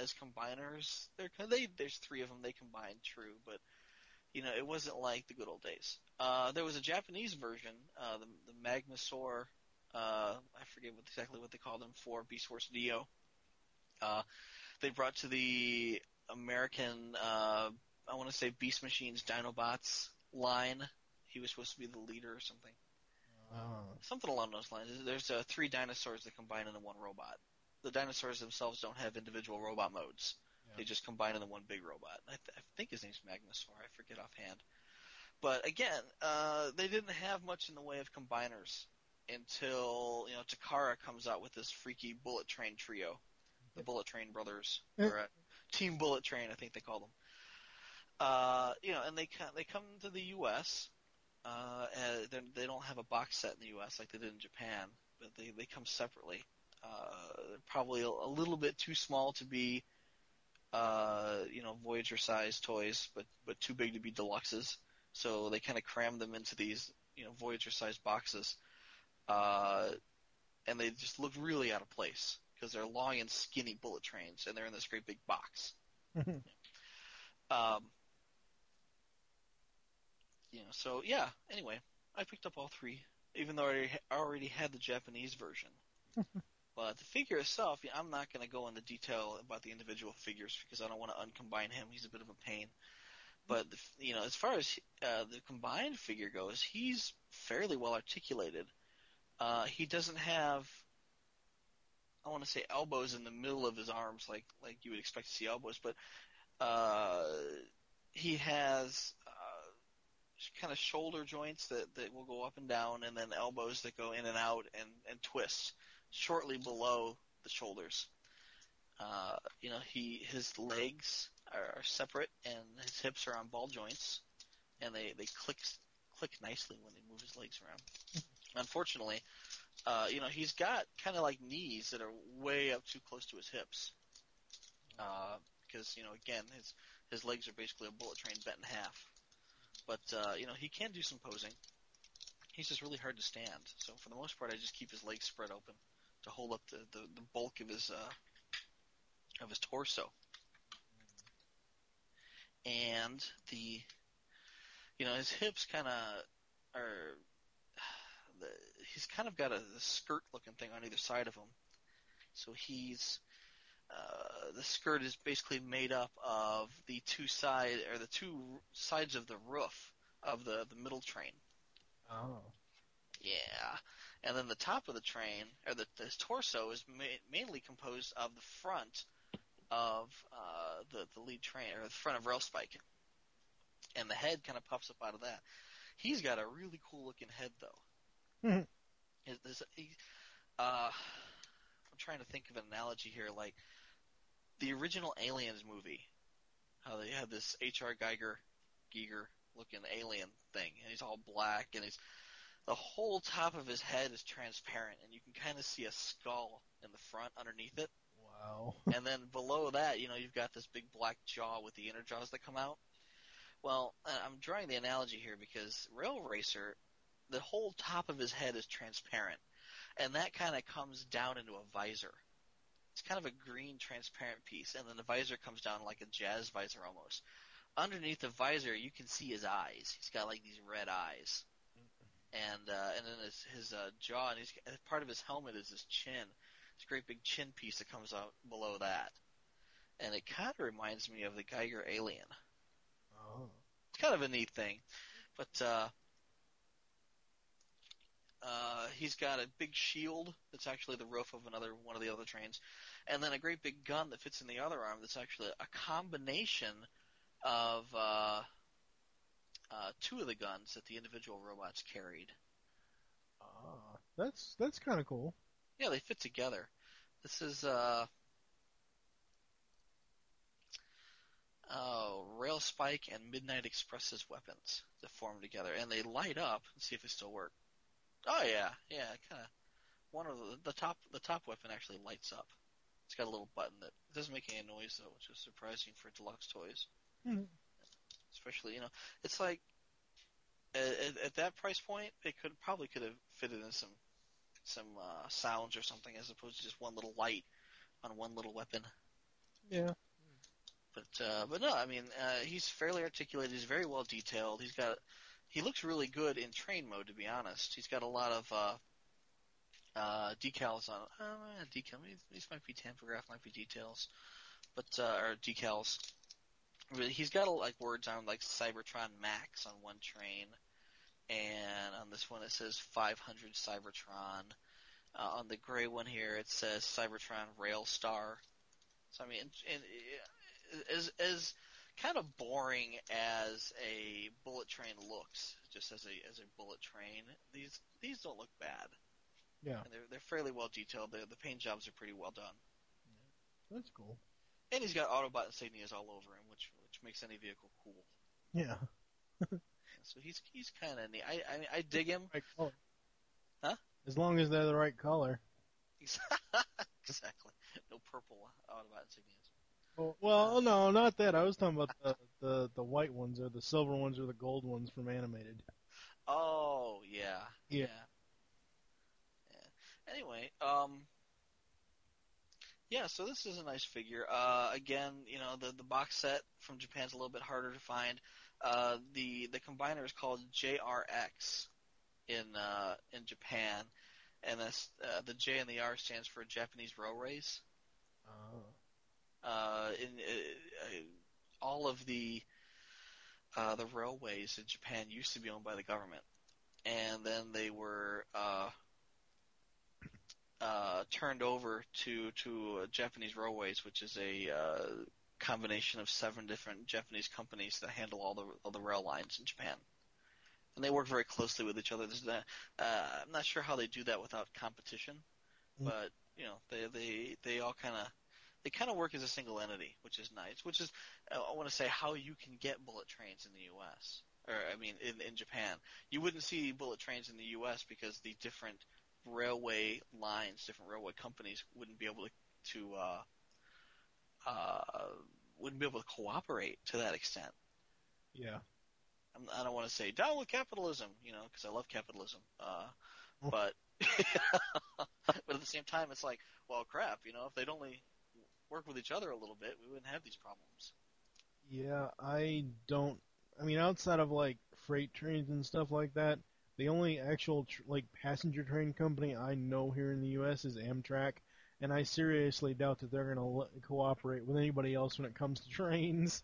as combiners. They're kind they there's three of them. They combine, true, but you know, it wasn't like the good old days. Uh, there was a Japanese version, uh, the the Magmasaur. Uh, I forget what exactly what they called them for Beast Wars Neo. Uh, they brought to the American, uh, I want to say Beast Machines Dinobots line. He was supposed to be the leader or something. Uh, Something along those lines. There's uh, three dinosaurs that combine into one robot. The dinosaurs themselves don't have individual robot modes. They just combine into one big robot. I, th- I think his name's Magmasaur. I forget offhand. But again, uh, they didn't have much in the way of combiners until you know Takara comes out with this freaky Bullet Train trio, the Bullet Train brothers, or uh, Team Bullet Train, I think they call them. Uh, you know, and they they come to the U.S. Uh, they're- don't have a box set in the U.S. like they did in Japan, but they they come separately. Uh, they're probably a, a little bit too small to be, uh, you know, Voyager sized toys, but but too big to be deluxes. So they kind of cram them into these, you know, Voyager sized boxes, uh, and they just look really out of place because they're long and skinny bullet trains, and they're in this great big box. Um, you know, so yeah. Anyway, I picked up all three, even though I already, had the Japanese version. but the figure itself, yeah, I'm not going to go into detail about the individual figures because I don't want to uncombine him. He's a bit of a pain. But the, you know, as far as uh, the combined figure goes, he's fairly well articulated. Uh, he doesn't have, I want to say, elbows in the middle of his arms like like you would expect to see elbows, but uh, he has uh, kind of shoulder joints that, that will go up and down, and then elbows that go in and out and, and twist shortly below the shoulders. Uh, you know, he his legs are, are separate, and his hips are on ball joints, and they they click click nicely when they move his legs around. Unfortunately, uh, you know, he's got kind of like knees that are way up too close to his hips. Uh, because you know, again, his his legs are basically a bullet train bent in half. But uh, you know, he can do some posing. He's just really hard to stand. So for the most part, I just keep his legs spread open to hold up the the, the bulk of his uh, of his torso. And the, you know, his hips kind of are. He's kind of got a, a skirt-looking thing on either side of him. So he's uh, the skirt is basically made up of the two side or the two sides of the roof of the the middle train. Oh. Yeah, and then the top of the train or the his torso is ma- mainly composed of the front of uh, the the lead train or the front of rail spike, and the head kind of pops up out of that. He's got a really cool looking head though. Mhm. His, his, uh, I'm trying to think of an analogy here, like the original Aliens movie, how they had this H.R. Geiger, Giger looking alien thing, and he's all black, and he's the whole top of his head is transparent, and you can kind of see a skull in the front underneath it, Wow. and then below that, you know, you've got this big black jaw with the inner jaws that come out. Well, I'm drawing the analogy here because Rail Racer, the whole top of his head is transparent, and that kind of comes down into a visor. It's kind of a green transparent piece, and then the visor comes down like a jazz visor almost. Underneath the visor, you can see his eyes. He's got like these red eyes, and uh, and then his his uh, jaw, and he's part of his helmet is his chin. This great big chin piece that comes out below that, and it kind of reminds me of the Geiger alien. Oh. It's kind of a neat thing, but uh, uh, he's got a big shield that's actually the roof of another one of the other trains, and then a great big gun that fits in the other arm that's actually a combination of uh, uh, two of the guns that the individual robots carried. Ah, that's that's kind of cool. Yeah, they fit together. This is uh oh, Rail Spike and Midnight Express's weapons that form together, and they light up. Let's see if they still work. Oh yeah, yeah, kind of. One of the the top the top weapon actually lights up. It's got a little button that doesn't make any noise though, which is surprising for deluxe toys. Mhm. Especially, you know, it's like at, at, at that price point, they could probably could have fitted in some some uh, sounds or something as opposed to just one little light on one little weapon. Yeah. But uh, but no, I mean uh, he's fairly articulated. He's very well detailed. He's got he looks really good in train mode. To be honest, he's got a lot of uh, uh, decals on. Uh, decal. These, might be tampograph, might be details, but uh, or decals. He's got like words on like Cybertron Max on one train, and on this one it says 500 Cybertron. Uh, on the gray one here it says Cybertron Railstar. So I mean, and, and as as kind of boring as a bullet train looks, just as a as a bullet train, these these don't look bad. Yeah. And they're they're fairly well detailed. The the paint jobs are pretty well done. That's cool. And he's got Autobot insignias all over him, which which makes any vehicle cool. Yeah. So he's he's kind of neat. I I, mean, I dig him. Right color. Huh? As long as they're the right color. exactly. No purple Autobot insignias. Well, well, no, not that. I was talking about the, the the white ones or the silver ones or the gold ones from animated. Oh yeah. Yeah. Yeah. Anyway, um, yeah. So this is a nice figure. Uh, again, you know, the the box set from Japan's a little bit harder to find. Uh, the the combiner is called JRX in uh, in Japan, and that's uh, the J and the R stands for Japanese Railways. Uh, in uh, uh, all of the uh, the railways in Japan used to be owned by the government, and then they were uh, uh, turned over to to uh, Japanese Railways, which is a uh, combination of seven different Japanese companies that handle all the all the rail lines in Japan. And they work very closely with each other. Not, uh, I'm not sure how they do that without competition, Mm. but you know they they they all kind of they kind of work as a single entity, which is nice. Which is uh, I want to say how you can get bullet trains in the U.S. or I mean, in in Japan. You wouldn't see bullet trains in the U.S. because the different railway lines, different railway companies wouldn't be able to to uh, uh, wouldn't be able to cooperate to that extent. Yeah. I'm, I don't want to say down with capitalism, you know, because I love capitalism. Uh, but but at the same time, it's like, well, crap, you know, if they'd only work with each other a little bit, we wouldn't have these problems. Yeah, I don't. I mean, outside of like freight trains and stuff like that, the only actual tr- like passenger train company I know here in the U.S. is Amtrak, and I seriously doubt that they're going to cooperate with anybody else when it comes to trains.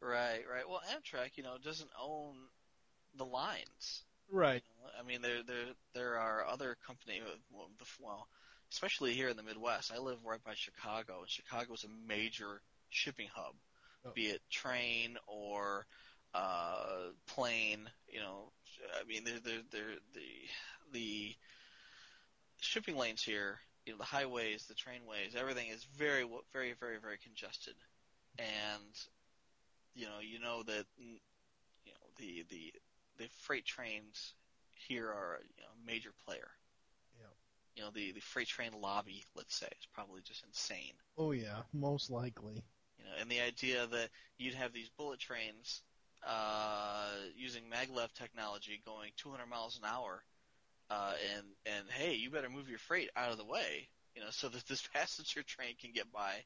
Right, right. Well, Amtrak, you know, doesn't own the lines. Right. You know, I mean, there there there are other company, well, the well, especially here in the Midwest. I live right by Chicago, and Chicago is a major shipping hub, Oh. be it train or uh, plane. You know, I mean, they're, they're, they're, the the shipping lanes here, you know, the highways, the trainways, everything is very, very, very, very congested, and you know, you know that you know the the the freight trains here are you know, a major player. You know, the the freight train lobby, let's say, is probably just insane. Oh yeah, most likely. You know, and the idea that you'd have these bullet trains uh, using maglev technology going 200 miles an hour, uh, and and hey, you better move your freight out of the way, you know, so that this passenger train can get by.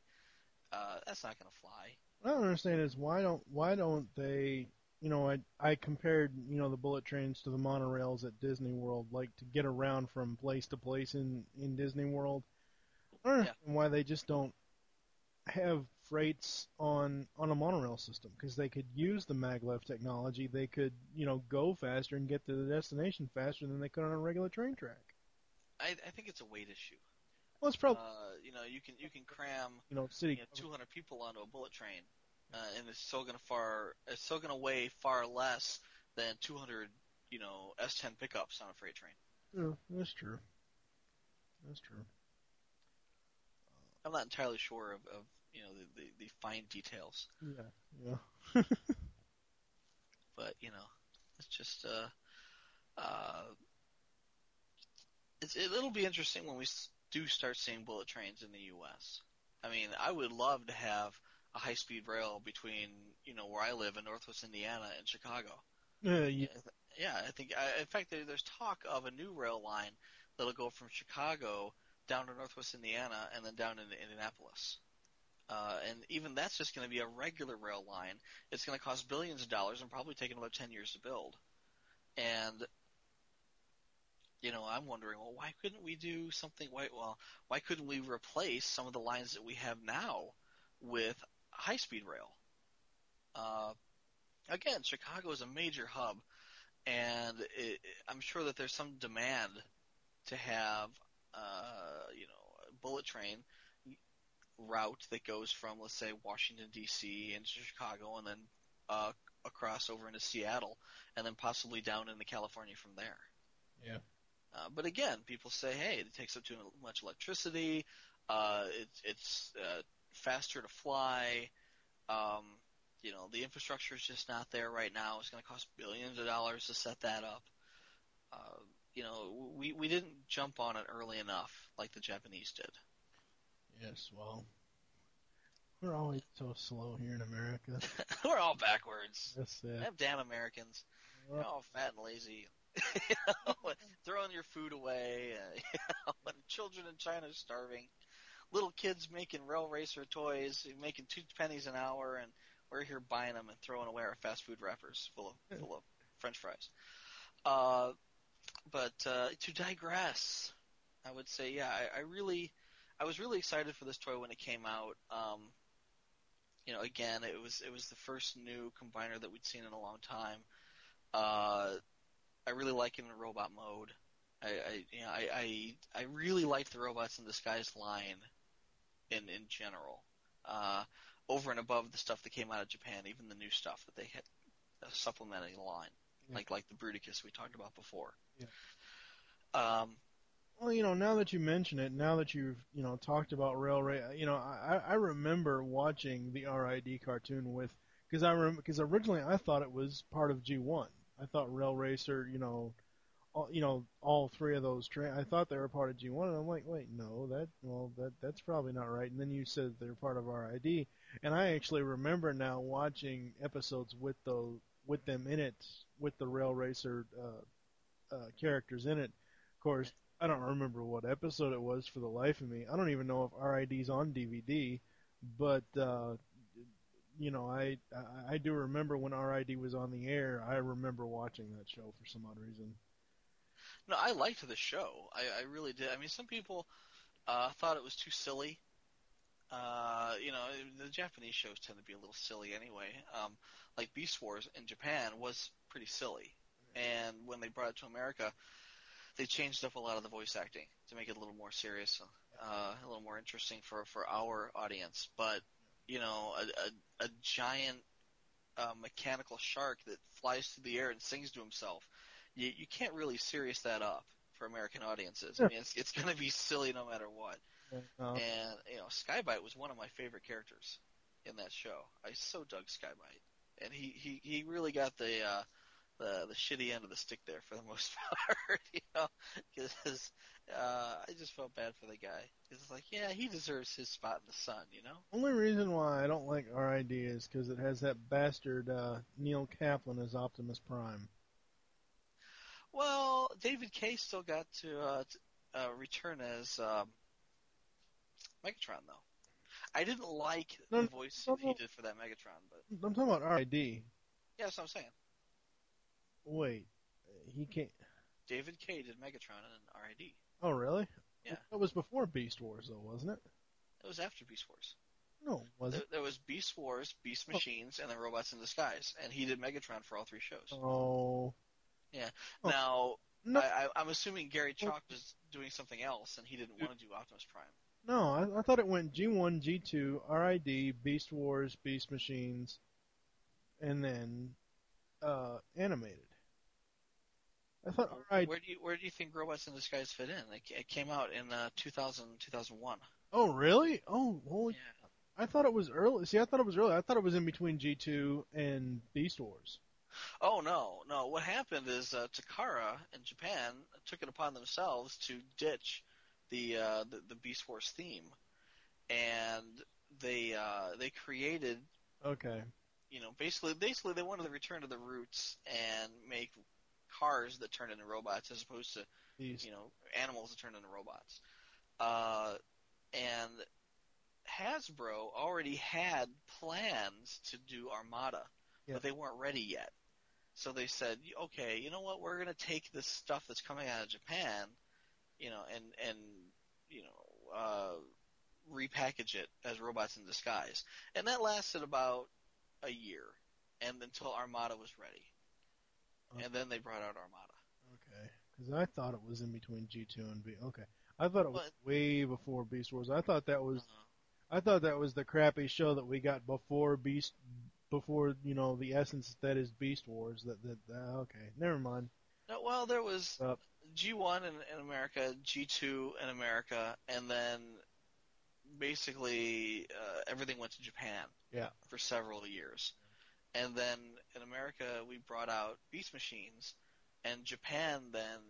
Uh, that's not going to fly. What I don't understand is why don't why don't they you know I I compared you know the bullet trains to the monorails at Disney World like to get around from place to place in in Disney World. I don't understand why they just don't have freights on on a monorail system because they could use the maglev technology. They could you know go faster and get to the destination faster than they could on a regular train track. I, I think it's a weight issue. Well, it's probably Uh, you know, you can you can cram you know city you know, 200 people onto a bullet train, uh, and it's still gonna far it's still gonna weigh far less than 200 you know S10 pickups on a freight train. Yeah, that's true. That's true. I'm not entirely sure of, of you know the, the, the fine details, Yeah, yeah. but you know it's just uh uh it's, it, it'll be interesting when we do start seeing bullet trains in the U.S. I mean, I would love to have a high-speed rail between you know where I live in Northwest Indiana and Chicago. Yeah, yeah. Yeah, I think. I, in fact, there, there's talk of a new rail line that'll go from Chicago down to Northwest Indiana and then down into Indianapolis. Uh, and even that's just going to be a regular rail line. It's going to cost billions of dollars and probably take another 10 years to build. And, you know, I'm wondering, well, why couldn't we do something? Why, well, why couldn't we replace some of the lines that we have now with high-speed rail? Uh, again, Chicago is a major hub, and it, I'm sure that there's some demand to have, uh, you know, a bullet train route that goes from, let's say, Washington D.C. into Chicago, and then uh, across over into Seattle, and then possibly down into California from there. Yeah. Uh, but again, people say, hey, it takes up too much electricity. Uh, it's it's uh, faster to fly. Um, you know, the infrastructure is just not there right now. It's going to cost billions of dollars to set that up. Uh, you know, we we didn't jump on it early enough like the Japanese did. Yes, well, we're always so slow here in America. We're all backwards. That's it. Them damn Americans. You're all fat and lazy. you know, throwing your food away. Uh, you know, and children in China are starving. Little kids making rail racer toys, making two pennies an hour, and we're here buying them and throwing away our fast food wrappers full of full of French fries. Uh, but uh, to digress, I would say, yeah, I, I really, I was really excited for this toy when it came out. Um, you know, again, it was it was the first new combiner that we'd seen in a long time. Uh, I really like it in robot mode. I, I you know, I, I I really liked the robots in disguise line in in general. Uh, over and above the stuff that came out of Japan, even the new stuff that they had uh, supplementing the line, Yeah. like like the Bruticus we talked about before. Yeah. Um, well, you know, now that you mention it, now that you've you know talked about rail, ra- you know, I I remember watching the RID cartoon with because I because originally I thought it was part of G1. I thought Rail Racer, you know, you know, all three of those train. I thought they were part of G1, and I'm like, wait, no, that well, that that's probably not right. And then you said they're part of RID, and I actually remember now watching episodes with the with them in it, with the Rail Racer uh, uh, characters in it. Of course, I don't remember what episode it was for the life of me. I don't even know if RID's on DVD, but uh, you know, I I do remember when RID was on the air. I remember watching that show for some odd reason. No, I liked the show. I, I really did. I mean, some people uh, thought it was too silly. Uh, you know, the Japanese shows tend to be a little silly anyway. Um, like Beast Wars in Japan was pretty silly, and when they brought it to America, they changed up a lot of the voice acting to make it a little more serious, uh, a little more interesting for for our audience. But you know, a a, a giant uh, mechanical shark that flies through the air and sings to himself, you you can't really serious that up for American audiences. I mean, it's it's going to be silly no matter what. Uh, And you know, Skybite was one of my favorite characters in that show. I so dug Skybite, and he he he really got the uh, the the shitty end of the stick there for the most part. You know, because uh, I just felt bad for the guy. It's like, yeah, he deserves his spot in the sun. You know. only reason why I don't like RID is because it has that bastard uh, Neil Kaplan as Optimus Prime. Well, David Kaye still got to uh, t- uh, return as um, Megatron, though. I didn't like No, the voice no, he did for that Megatron, but I'm talking about RID. yeah, that's what I'm saying. Wait, he can't. David Kaye did Megatron in RID. Oh, really? Yeah. That was before Beast Wars, though, wasn't it? It was after Beast Wars. No, was There, it? there was Beast Wars, Beast Machines, and then Robots in Disguise, and he did Megatron for all three shows. Oh, Yeah. Oh. Now, no, I, I, I'm assuming Gary Chalk was doing something else, and he didn't want to do Optimus Prime. no. I, I thought it went G1, G2, RID, Beast Wars, Beast Machines, and then uh, animated. I thought RID. Where do you where do you think Robots in Disguise fit in? It, it came out in uh, 2000 2001. Oh, really? Oh, holy! Yeah. I thought it was early. See, I thought it was early. I thought it was in between G2 and Beast Wars. Oh no, no. What happened is uh, Takara in Japan took it upon themselves to ditch the uh, the, the Beast Wars theme, and they uh, they created Okay. you know basically basically they wanted to return to the roots and make cars that turn into robots as opposed to These. you know animals that turn into robots. Uh, and Hasbro already had plans to do Armada, Yeah. but they weren't ready yet. So they said, okay, you know what? We're going to take this stuff that's coming out of Japan, you know, and and you know, uh, repackage it as robots in disguise. And that lasted about a year, and until Armada was ready. And then they brought out Armada. Okay. Because I thought it was in between G2 and B. Okay. I thought it was But- way before Beast Wars. I thought that was Uh-huh. I thought that was the crappy show that we got before Beast before you know the essence that is Beast Wars. That that uh, okay. Never mind. No, well, there was Uh, G1 in, in America, G2 in America, and then basically uh, everything went to Japan Yeah. for several years. And then in America, we brought out Beast Machines, and Japan then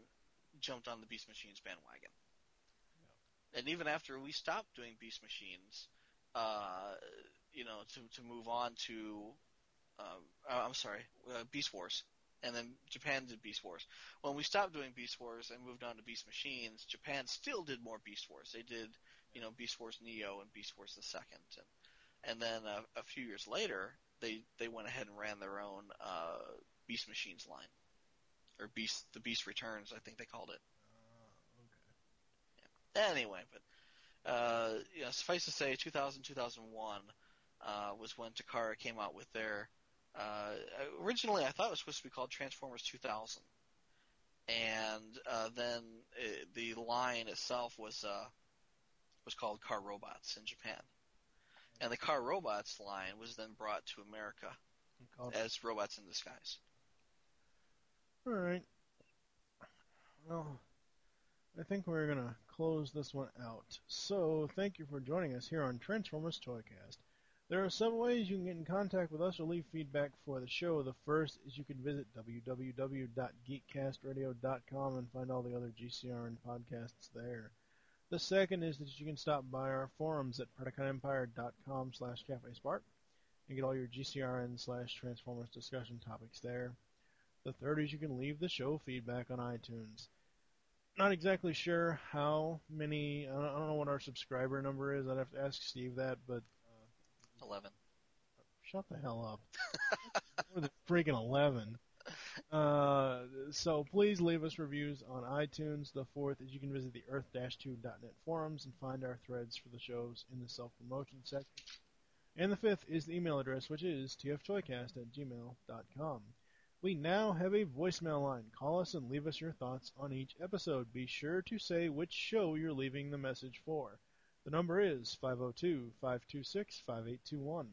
jumped on the Beast Machines bandwagon. And even after we stopped doing Beast Machines, uh, you know, to to move on to, um, uh, I'm sorry, uh, Beast Wars, and then Japan did Beast Wars. When we stopped doing Beast Wars and moved on to Beast Machines, Japan still did more Beast Wars. They did, you know, Beast Wars Neo and Beast Wars the Second, and and then uh, a few years later, they they went ahead and ran their own uh, Beast Machines line, or Beast the Beast Returns, I think they called it. Yeah. Anyway, but uh, know, suffice to say, 2000 2001 uh, was when Takara came out with their. Uh, originally, I thought it was supposed to be called Transformers 2000, and uh, then it, the line itself was uh, was called Car Robots in Japan, and the Car Robots line was then brought to America as Robots in Disguise. All right. Well, I think we're gonna close this one out. So thank you for joining us here on Transformers Toycast. There are several ways you can get in contact with us or leave feedback for the show. The first is you can visit www.geekcastradio.com and find all the other GCRN podcasts there. The second is that you can stop by our forums at PredaconEmpire.com slash CafeSpark and get all your GCRN slash Transformers discussion topics there. The third is you can leave the show feedback on iTunes. Not exactly sure how many, I don't know what our subscriber number is. I'd have to ask Steve that, but Eleven. Shut the hell up. More than freaking 11. Uh, so please leave us reviews on iTunes. The fourth is you can visit the earth-2.net forums and find our threads for the shows in the self-promotion section. And the fifth is the email address, which is tftoycast at gmail.com. We now have a voicemail line. Call us and leave us your thoughts on each episode. Be sure to say which show you're leaving the message for. The number is 502-526-5821.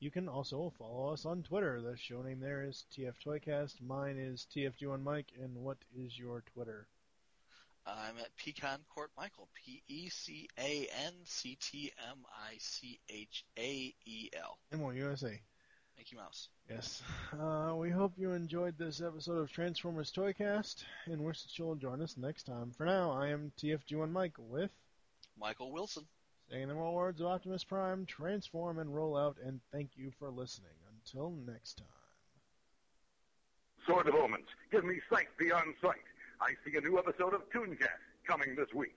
You can also follow us on Twitter. The show name there is TF Toycast. Mine is TFG1Mike. And what is your Twitter? I'm at Pecan Court Michael. P E C A N C T M I C H A E L. M1 USA. Mickey Mouse. Yes. Uh, we hope you enjoyed this episode of Transformers Toycast and wish that you'll join us next time. For now, I am TFG1Mike with Michael Wilson. saying the more words of Optimus Prime, transform and roll out, and thank you for listening. Until next time. Sword of Omens. Give me sight beyond sight. I see a new episode of Tooncast coming this week.